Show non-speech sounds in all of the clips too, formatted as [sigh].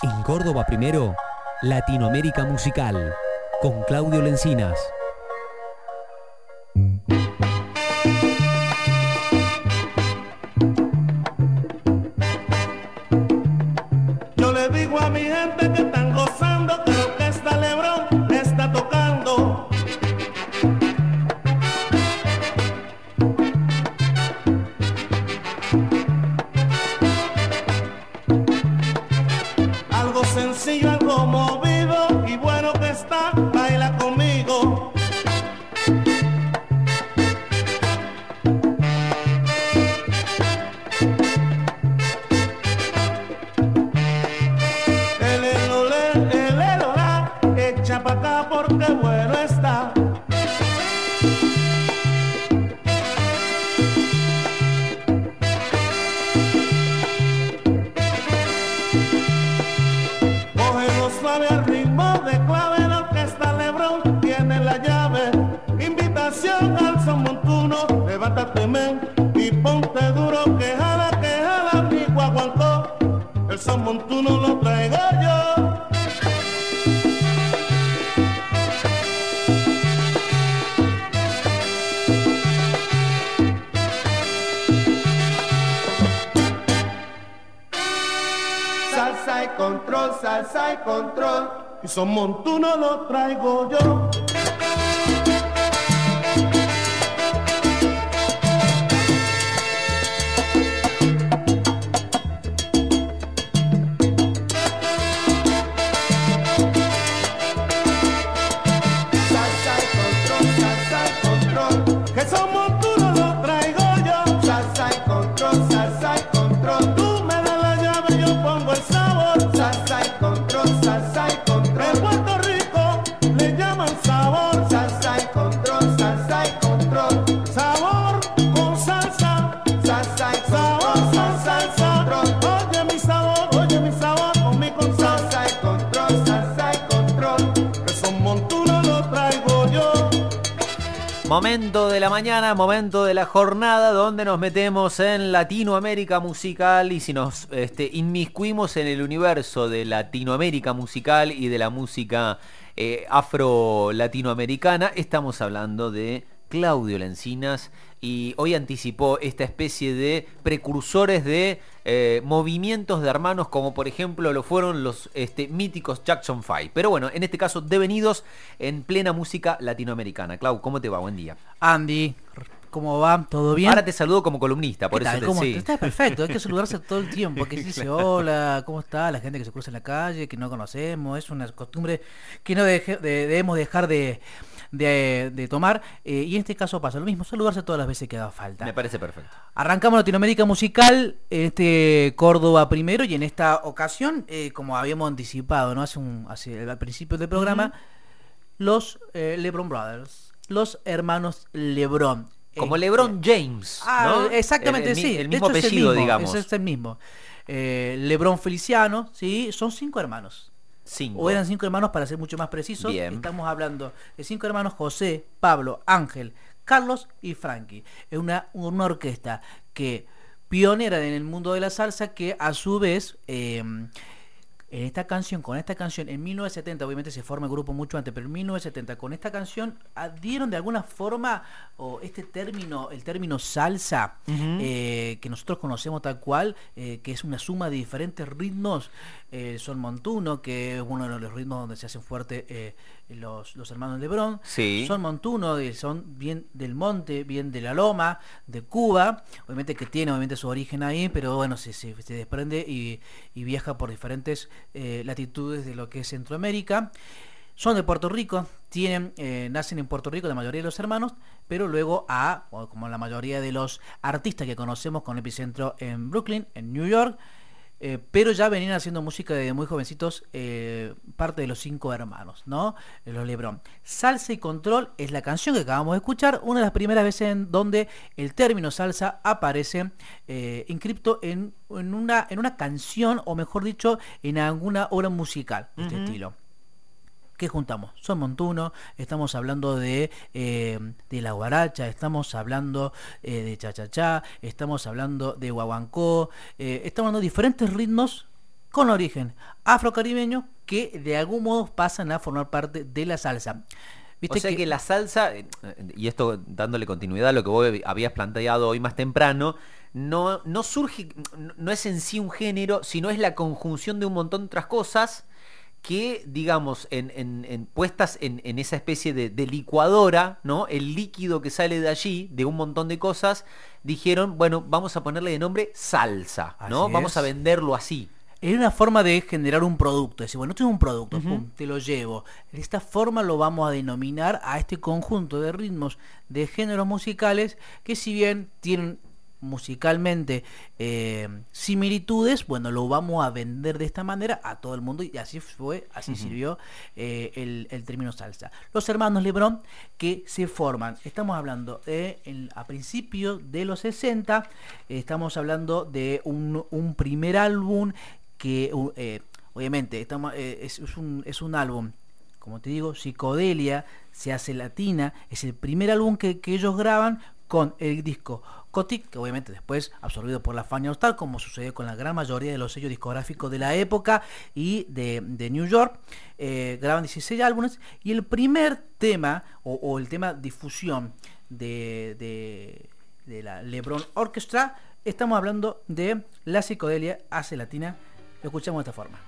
En Córdoba primero, Latinoamérica Musical, con Claudio Lencinas. Que está, Y son montuno lo traigo yo. Momento de la mañana, momento de la jornada donde nos metemos en Latinoamérica musical y si nos este, inmiscuimos en el universo de Latinoamérica musical y de la música eh, afro-latinoamericana, estamos hablando de Claudio Lencinas y hoy anticipó esta especie de precursores de eh, movimientos de hermanos como por ejemplo lo fueron los este, míticos Jackson 5. Pero bueno, en este caso devenidos en plena música latinoamericana. Clau, ¿cómo te va? Buen día. Andy, ¿cómo va? ¿Todo bien? Ahora te saludo como columnista, por ¿Qué eso tal? te ¿Cómo? sí. Está perfecto, hay que saludarse todo el tiempo, que se dice hola, ¿cómo está? La gente que se cruza en la calle, que no conocemos, es una costumbre que no deje- de- debemos dejar de, de- de tomar, eh, y en este caso pasa lo mismo, saludarse todas las veces que haga falta. Me parece perfecto. Arrancamos Latinoamérica Musical, este Córdoba primero, y en esta ocasión, eh, como habíamos anticipado, ¿no? Hace un, hace, al principio del programa, los eh, LeBron Brothers, los hermanos LeBron. Como LeBron James. Ah, ¿no? exactamente, El- el sí. El De mismo hecho, es apellido, mismo, digamos. Es el mismo. Eh, Lebron Feliciano, ¿sí? Son cinco hermanos. Cinco. O eran cinco hermanos para ser mucho más precisos. Bien. Estamos hablando de cinco hermanos, José, Pablo, Ángel, Carlos y Frankie. Es una, una orquesta que pionera en el mundo de la salsa que a su vez... eh, en esta canción, con esta canción, en 1970, obviamente se forma el grupo mucho antes, pero en 1970, con esta canción, dieron de alguna forma, o este término, el término salsa, eh, que nosotros conocemos tal cual, eh, que es una suma de diferentes ritmos, eh, son montuno, que es uno de los ritmos donde se hacen fuerte eh, los, los hermanos Lebrón, Sí. son montuno, de- son bien del monte, bien de la loma, de Cuba, obviamente que tiene obviamente su origen ahí, pero bueno, se, se- se desprende y, y viaja por diferentes eh, latitudes de lo que es Centroamérica. Son de Puerto Rico, tienen, eh, nacen en Puerto Rico la mayoría de los hermanos, pero luego a, como la mayoría de los artistas que conocemos con epicentro en Brooklyn, en New York, eh, pero ya venían haciendo música desde muy jovencitos, eh, parte de los cinco hermanos, ¿no? Eh, Los Lebron. Salsa y Control es la canción que acabamos de escuchar, una de las primeras veces en donde el término salsa aparece eh, inscripto en, en una, en una canción, o mejor dicho, en alguna obra musical de este estilo. ¿Qué juntamos? Son Montuno, estamos hablando de, eh, de la guaracha, estamos hablando eh, de cha-cha-cha, estamos hablando de guaguancó, eh, estamos hablando de diferentes ritmos con origen afrocaribeño que de algún modo pasan a formar parte de la salsa. o sea que... la salsa, eh, y esto dándole continuidad a lo que vos habías planteado hoy más temprano, no, no surge, no es en sí un género, sino es la conjunción de un montón de otras cosas que, digamos, en, puestas en, esa especie de, licuadora, ¿no? El líquido que sale de allí, de un montón de cosas, dijeron, bueno, vamos a ponerle de nombre salsa, ¿no? vamos a venderlo así. Es una forma de generar un producto, decir, bueno, es un producto, te lo llevo. De esta forma lo vamos a denominar a este conjunto de ritmos, de géneros musicales, que si bien tienen musicalmente eh, similitudes, bueno, lo vamos a vender de esta manera a todo el mundo y así fue, así sirvió eh, el, término salsa. Los hermanos Lebron que se forman, estamos hablando de, a principios de los 60, estamos hablando de un, primer álbum que eh, obviamente estamos, es, un, es un álbum como te digo, psicodelia, se hace latina, es el primer álbum que, que ellos graban con el disco Kotick, que obviamente después absorbido por la Fania Star, como sucedió con la gran mayoría de los sellos discográficos de la época y de, New York. Eh, graban 16 álbumes y el primer tema, o, el tema difusión de, de, la Lebron Orchestra, estamos hablando de la psicodelia hace latina. Lo escuchamos de esta forma.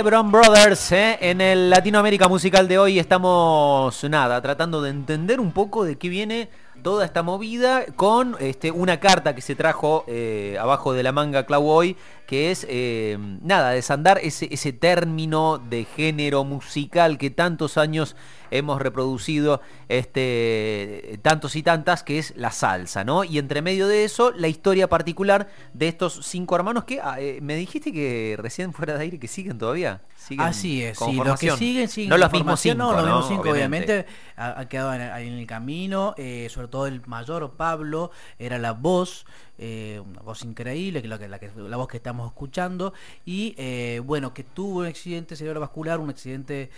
Lebron Brothers, ¿eh? en el Latinoamérica musical de hoy estamos, nada, tratando de entender un poco de qué viene toda esta movida con este, una carta que se trajo eh, abajo de la manga Clau hoy, que es, eh, nada, desandar ese, ese término de género musical que tantos años hemos reproducido este, tantos y tantas, que es la salsa, ¿no? Y entre medio de eso, la historia particular de estos cinco hermanos que ah, eh, me dijiste que recién fuera de aire que siguen todavía. Así es, sí, los que siguen, siguen. No los mismos cinco, no, los mismos cinco, obviamente, ha, quedado en, en, el camino, eh, sobre todo el mayor Pablo, era la voz. Eh, una voz increíble, que la, la, voz que estamos escuchando, y eh, bueno, que tuvo un accidente cerebrovascular, un accidente,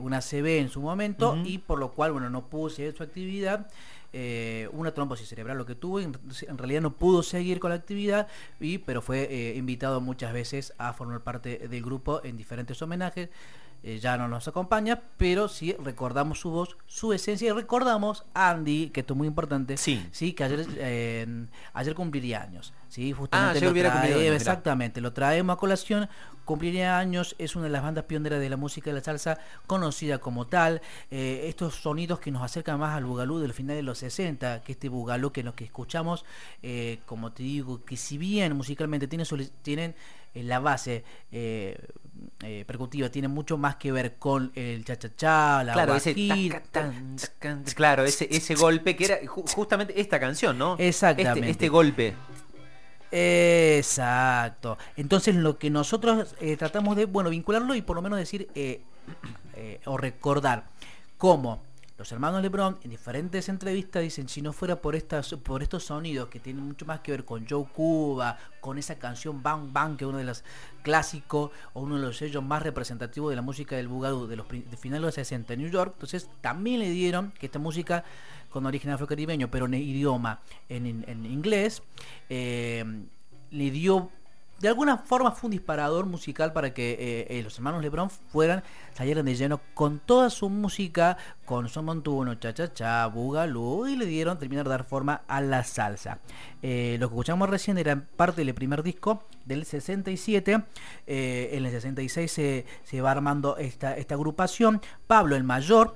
una CB en su momento, y por lo cual, bueno, no pudo seguir su actividad. Eh, una trombosis cerebral lo que tuvo, en realidad no pudo seguir con la actividad, y, pero fue eh, invitado muchas veces a formar parte del grupo en diferentes homenajes. Eh, ya no nos acompaña, pero sí recordamos su voz, su esencia y recordamos a Andy, que esto es muy importante, Sí. sí que ayer, eh, ayer cumpliría años. Sí, justamente ayer lo hubiera trae- exactamente, lo traemos a colación, cumpliría años, es una de las bandas pioneras de la música de la salsa, conocida como tal, eh, estos sonidos que nos acercan más al bugalú del final de los 60, que este bugalú que lo que escuchamos, como te digo, que si bien musicalmente tiene tienen la base eh, percutiva, tiene mucho más que ver con el cha-cha-cha, la Claro, ese tan, claro, ese, ese golpe que era ju- justamente esta canción, ¿no? Exactamente. Este, este golpe. Exacto. Entonces lo que nosotros eh, tratamos de, bueno, vincularlo y por lo menos decir eh, eh, o recordar cómo los hermanos LeBron en diferentes entrevistas dicen si no fuera por estas por estos sonidos que tienen mucho más que ver con Joe Cuba, con esa canción Bang Bang que es uno de los clásicos o uno de los sellos más representativos de la música del bugadú de los de finales de los 60 en New York, entonces también le dieron que esta música con origen afrocaribeño pero en idioma en inglés eh, le dio de alguna forma fue un disparador musical para que eh, eh, los hermanos LeBron fueran, salieran de lleno con toda su música, con son montuno, cha cha cha, bugalú, y le dieron terminar de dar forma a la salsa. Eh, lo que escuchamos recién era parte del primer disco del 67. eh, en el 66 se, se va armando esta, esta agrupación. Pablo el mayor,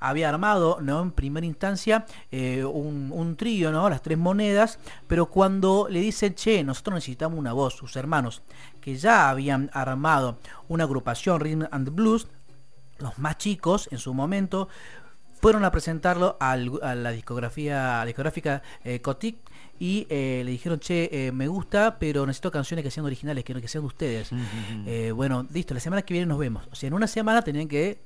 había armado ¿no? en primera instancia eh, un, un trío, ¿no? las tres monedas, pero cuando le dicen, che, nosotros necesitamos una voz, sus hermanos, que ya habían armado una agrupación Rhythm and Blues, los más chicos en su momento, fueron a presentarlo al- a la discografía a la discográfica eh, Cotic y eh, le dijeron, che, eh, me gusta, pero necesito canciones que sean originales, que, no- que sean de ustedes. Bueno, listo, la semana que viene nos vemos. O sea, en una semana tenían que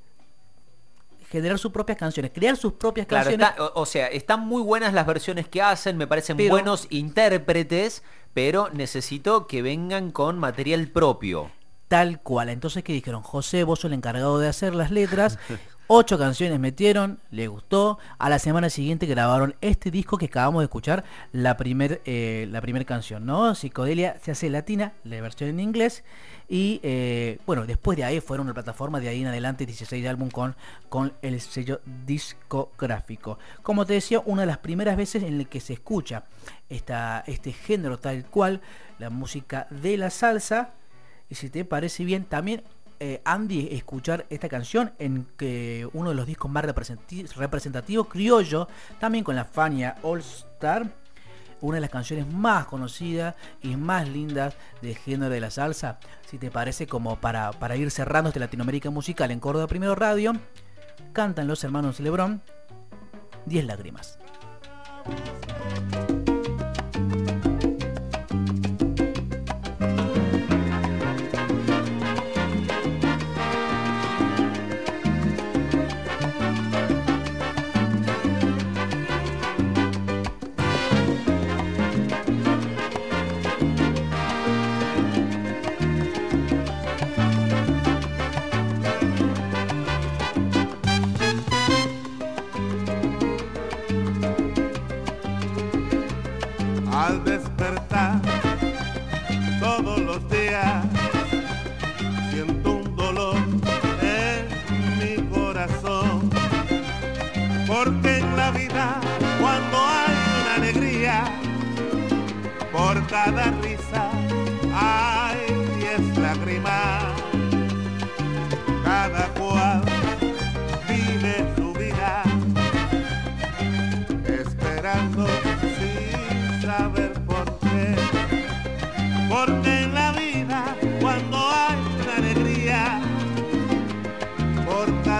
generar sus propias canciones, crear sus propias Claro, canciones. está- o, o sea, están muy buenas las versiones que hacen, me parecen Pero- buenos intérpretes, pero necesito que vengan con material propio. Tal cual. Entonces, ¿qué dijeron? José, vos sos el encargado de hacer las letras. [laughs] Ocho canciones metieron, le gustó. A la semana siguiente grabaron este disco que acabamos de escuchar, la primer, eh, primer canción, ¿no? Psicodelia se hace latina, la versión en inglés. Y eh, bueno, después de ahí fueron una plataforma de ahí en adelante 16 álbum con, con el sello discográfico. Como te decía, una de las primeras veces en la que se escucha esta, este género tal cual, la música de la salsa. Y si te parece bien, también eh, Andy escuchar esta canción en que uno de los discos más representativos, criollo, también con la Fania All Star, una de las canciones más conocidas y más lindas del género de la salsa. Si te parece como para, para ir cerrando este Latinoamérica musical en Córdoba Primero Radio, cantan los hermanos Lebrón 10 lágrimas. Siento un dolor en mi corazón. Porque en la vida cuando hay una alegría por cada risa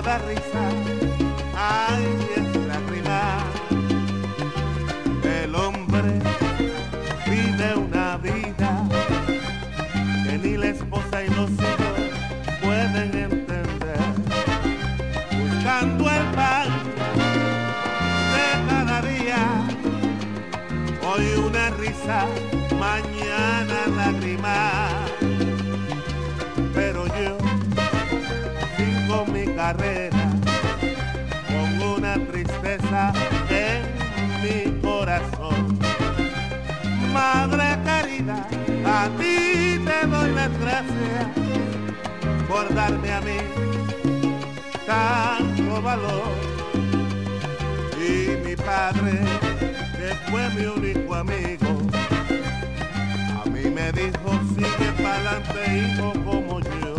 cada risa hay diez lágrimas. El hombre vive una vida que ni la esposa y los hijos pueden entender. Buscando el pan de cada día. Hoy una risa, madre querida, a ti te doy las gracias por darme a mí tanto valor. Y mi padre, que fue mi único amigo, a mí me dijo, sigue para adelante hijo como yo.